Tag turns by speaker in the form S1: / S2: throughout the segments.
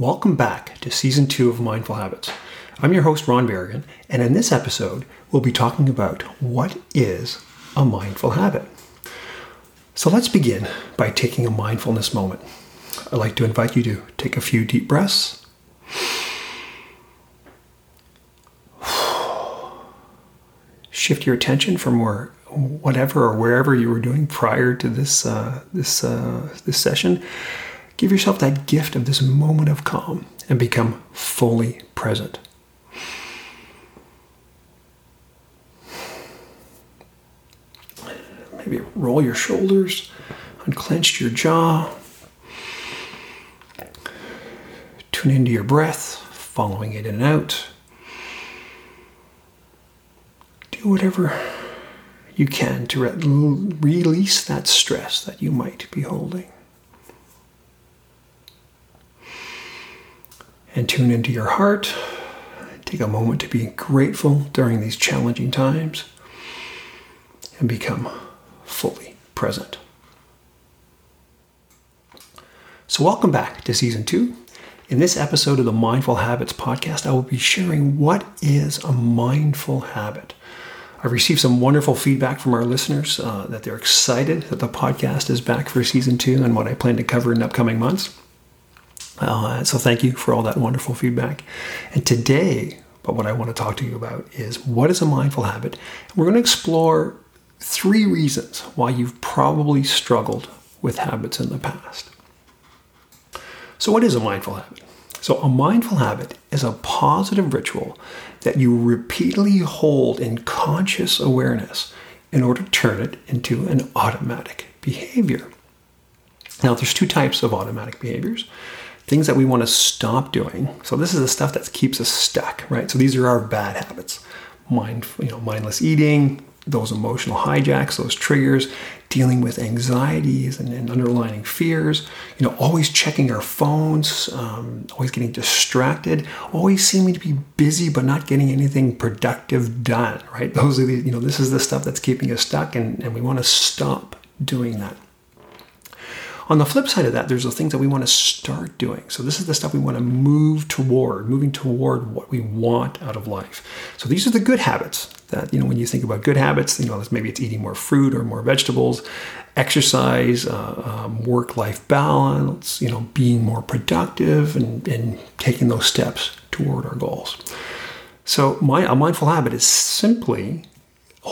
S1: Welcome back to season two of Mindful Habits. I'm your host, Ron Berrigan, and in this episode, we'll be talking about what is a mindful habit. So let's begin by taking a mindfulness moment. I'd like to invite you to take a few deep breaths. Shift your attention from where, whatever or wherever you were doing prior to this uh, this uh, this session Give yourself that gift of this moment of calm and become fully present. Maybe roll your shoulders, unclench your jaw. Tune into your breath, following it in and out. Do whatever you can to re- release that stress that you might be holding. And tune into your heart. Take a moment to be grateful during these challenging times and become fully present. So, welcome back to season two. In this episode of the Mindful Habits podcast, I will be sharing what is a mindful habit. I've received some wonderful feedback from our listeners uh, that they're excited that the podcast is back for season two and what I plan to cover in upcoming months. Uh, so thank you for all that wonderful feedback. And today, but what I want to talk to you about is what is a mindful habit? We're going to explore three reasons why you've probably struggled with habits in the past. So, what is a mindful habit? So, a mindful habit is a positive ritual that you repeatedly hold in conscious awareness in order to turn it into an automatic behavior. Now, there's two types of automatic behaviors things that we want to stop doing. So this is the stuff that keeps us stuck, right? So these are our bad habits. Mind, you know, mindless eating, those emotional hijacks, those triggers, dealing with anxieties and, and underlying fears, you know, always checking our phones, um, always getting distracted, always seeming to be busy but not getting anything productive done, right? Those are the, you know, this is the stuff that's keeping us stuck and, and we want to stop doing that. On the flip side of that, there's the things that we want to start doing. So this is the stuff we want to move toward, moving toward what we want out of life. So these are the good habits that, you know, when you think about good habits, you know, maybe it's eating more fruit or more vegetables, exercise, uh, um, work-life balance, you know, being more productive and, and taking those steps toward our goals. So my, a mindful habit is simply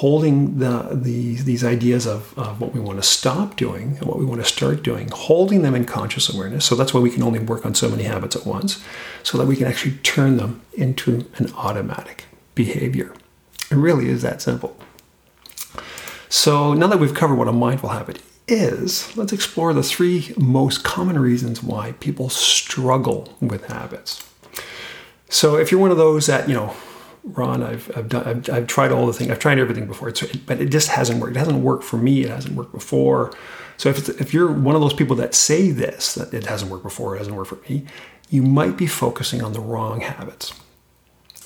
S1: holding the, the, these ideas of, of what we want to stop doing and what we want to start doing, holding them in conscious awareness. So that's why we can only work on so many habits at once, so that we can actually turn them into an automatic behavior. It really is that simple. So now that we've covered what a mindful habit is, let's explore the three most common reasons why people struggle with habits. So if you're one of those that, you know, Ron, I've, I've, done, I've, I've, tried all the things, I've tried everything before, it's, but it just hasn't worked. It hasn't worked for me. It hasn't worked before. So if, if you're one of those people that say this, that it hasn't worked before, it hasn't worked for me, you might be focusing on the wrong habits.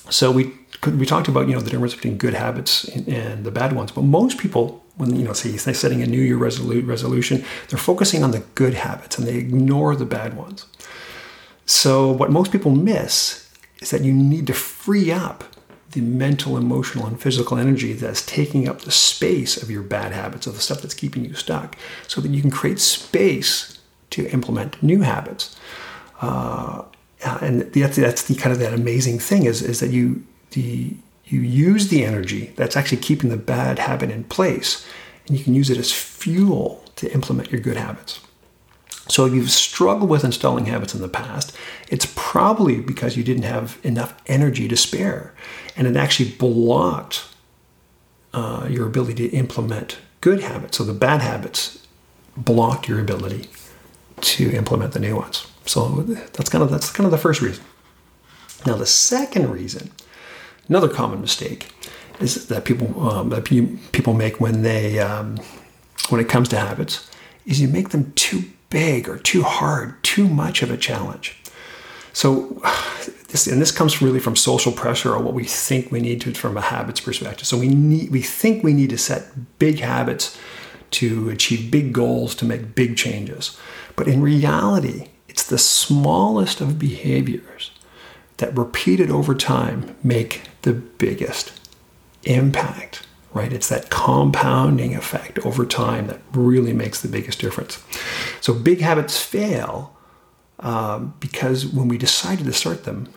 S1: So we we talked about you know the difference between good habits and, and the bad ones, but most people when you know say they're setting a New Year resolu- resolution, they're focusing on the good habits and they ignore the bad ones. So what most people miss is that you need to free up the mental, emotional, and physical energy that's taking up the space of your bad habits, of the stuff that's keeping you stuck, so that you can create space to implement new habits. Uh, and that's, that's the kind of that amazing thing is, is that you the you use the energy that's actually keeping the bad habit in place, and you can use it as fuel to implement your good habits. So if you've struggled with installing habits in the past, it's probably because you didn't have enough energy to spare. And it actually blocked uh, your ability to implement good habits. So the bad habits blocked your ability to implement the new ones. So that's kind of that's kind of the first reason. Now the second reason, another common mistake, is that people um, that people make when they um, when it comes to habits, is you make them too big or too hard, too much of a challenge. So, this, and this comes really from social pressure or what we think we need to from a habits perspective. So we need, we think we need to set big habits to achieve big goals to make big changes, but in reality, it's the smallest of behaviors that repeated over time make the biggest impact, right? It's that compounding effect over time that really makes the biggest difference. So big habits fail um, because when we decided to start them,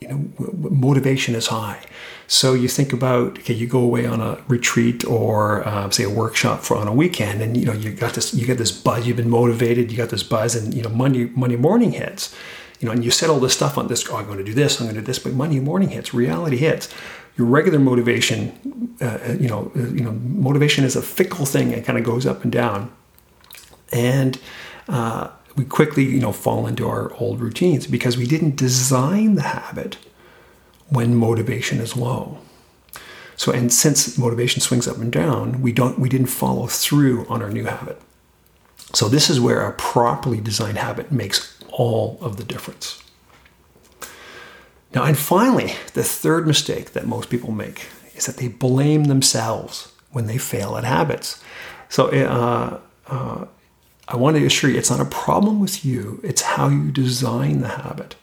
S1: you know, motivation is high. So you think about, okay, you go away on a retreat or uh, say a workshop for on a weekend, and you know you got this, you get this buzz, you've been motivated, you got this buzz, and you know Monday Monday morning hits, you know, and you set all this stuff on this. Oh, I'm going to do this, I'm going to do this, but Monday morning hits, reality hits. Your regular motivation, uh, uh you know, uh, you know, motivation is a fickle thing; it kind of goes up and down, and uh, we quickly, you know, fall into our old routines because we didn't design the habit when motivation is low. So, and since motivation swings up and down, we don't, we didn't follow through on our new habit. So, this is where a properly designed habit makes all of the difference. Now, and finally, the third mistake that most people make is that they blame themselves when they fail at habits. So, uh, uh, I want to assure you it's not a problem with you, it's how you design the habit.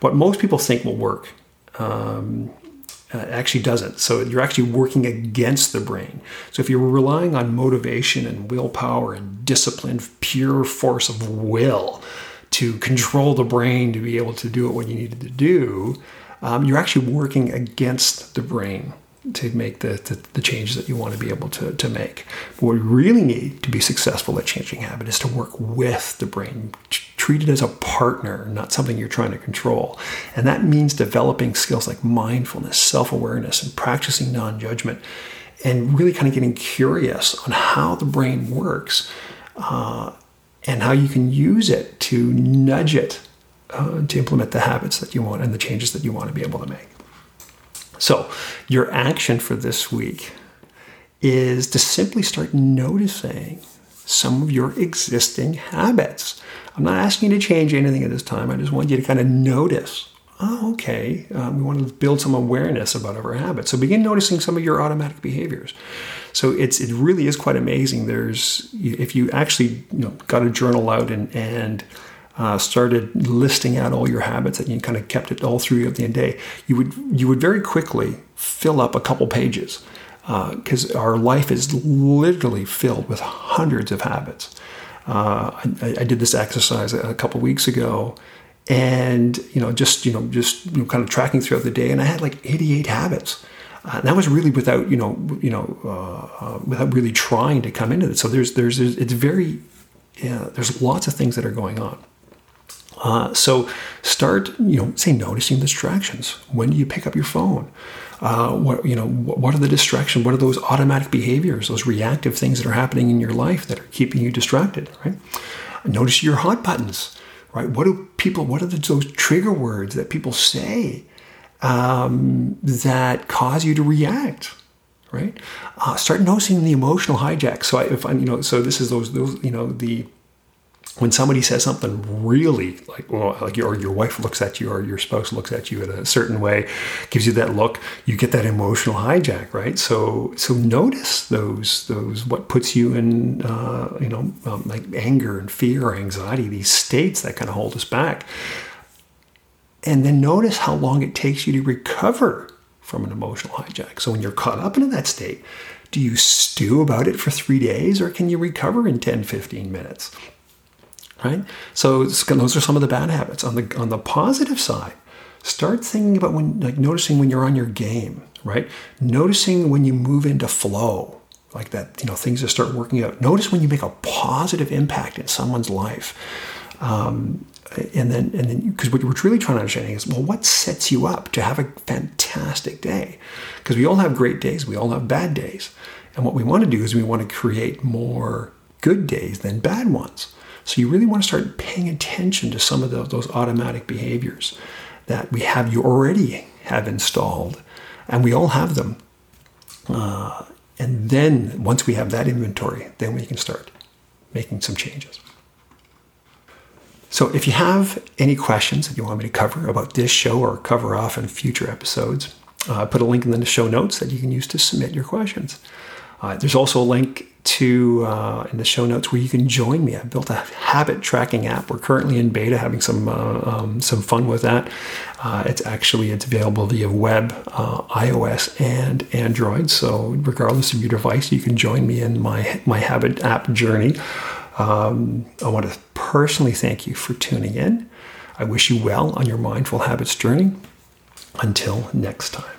S1: What most people think will work um, uh, actually doesn't. So you're actually working against the brain. So if you're relying on motivation and willpower and discipline, pure force of will to control the brain to be able to do it what you needed to do, um, you're actually working against the brain to make the, the, the, changes that you want to be able to, to make. But what we really need to be successful at changing habit is to work with the brain, treat it as a partner, not something you're trying to control. And that means developing skills like mindfulness, self awareness, and practicing non judgment, and really kind of getting curious on how the brain works uh, and how you can use it to nudge it uh, to implement the habits that you want and the changes that you want to be able to make. So, your action for this week is to simply start noticing some of your existing habits. I'm not asking you to change anything at this time. I just want you to kind of notice. Oh, okay. Um, we want to build some awareness about our habits. So begin noticing some of your automatic behaviors. So it's it really is quite amazing. There's if you actually you know got a journal out and and uh, started listing out all your habits and you kind of kept it all through the end day, you would you would very quickly fill up a couple pages because uh, our life is literally filled with hundreds of habits. Uh, I, I, did this exercise a couple weeks ago, and you know, just you know, just you know, kind of tracking throughout the day, and I had like 88 habits. Uh, that was really without you know, you know, uh, uh, without really trying to come into it. So there's, there's, it's very, yeah, there's lots of things that are going on. Uh, so start, you know, say noticing distractions. When do you pick up your phone? Uh, what you know, what are the distractions? What are those automatic behaviors, those reactive things that are happening in your life that are keeping you distracted? Right. Notice your hot buttons. Right. What do people? What are the, those trigger words that people say um, that cause you to react? Right. Uh, start noticing the emotional hijack. So I, if I, you know, so this is those those you know the when somebody says something really like well like your, your wife looks at you or your spouse looks at you in a certain way gives you that look you get that emotional hijack right? So so notice those those what puts you in uh, you know um, like anger and fear or anxiety these states that kind of hold us back. And then notice how long it takes you to recover from an emotional hijack. So when you're caught up into that state do you stew about it for three days or can you recover in 10 15 minutes right? So those are some of the bad habits. On the on the positive side, start thinking about when like noticing when you're on your game, right? Noticing when you move into flow, like that, you know, things just start working out. Notice when you make a positive impact in someone's life. Um, and then, and then, because what we're truly trying to understand is, well, what sets you up to have a fantastic day? Because we all have great days, we all have bad days, and what we want to do is we want to create more good days than bad ones. So you really want to start paying attention to some of the, those automatic behaviors that we have you already have installed, and we all have them. Uh, and then once we have that inventory, then we can start making some changes. So if you have any questions that you want me to cover about this show or cover off in future episodes, uh, put a link in the show notes that you can use to submit your questions. Uh, there's also a link to uh, in the show notes where you can join me. I've built a habit tracking app. We're currently in beta, having some uh, um, some fun with that. Uh, it's actually it's available via web, uh, iOS, and Android. So regardless of your device, you can join me in my my habit app journey. Um, I want to personally thank you for tuning in. I wish you well on your mindful habits journey. Until next time.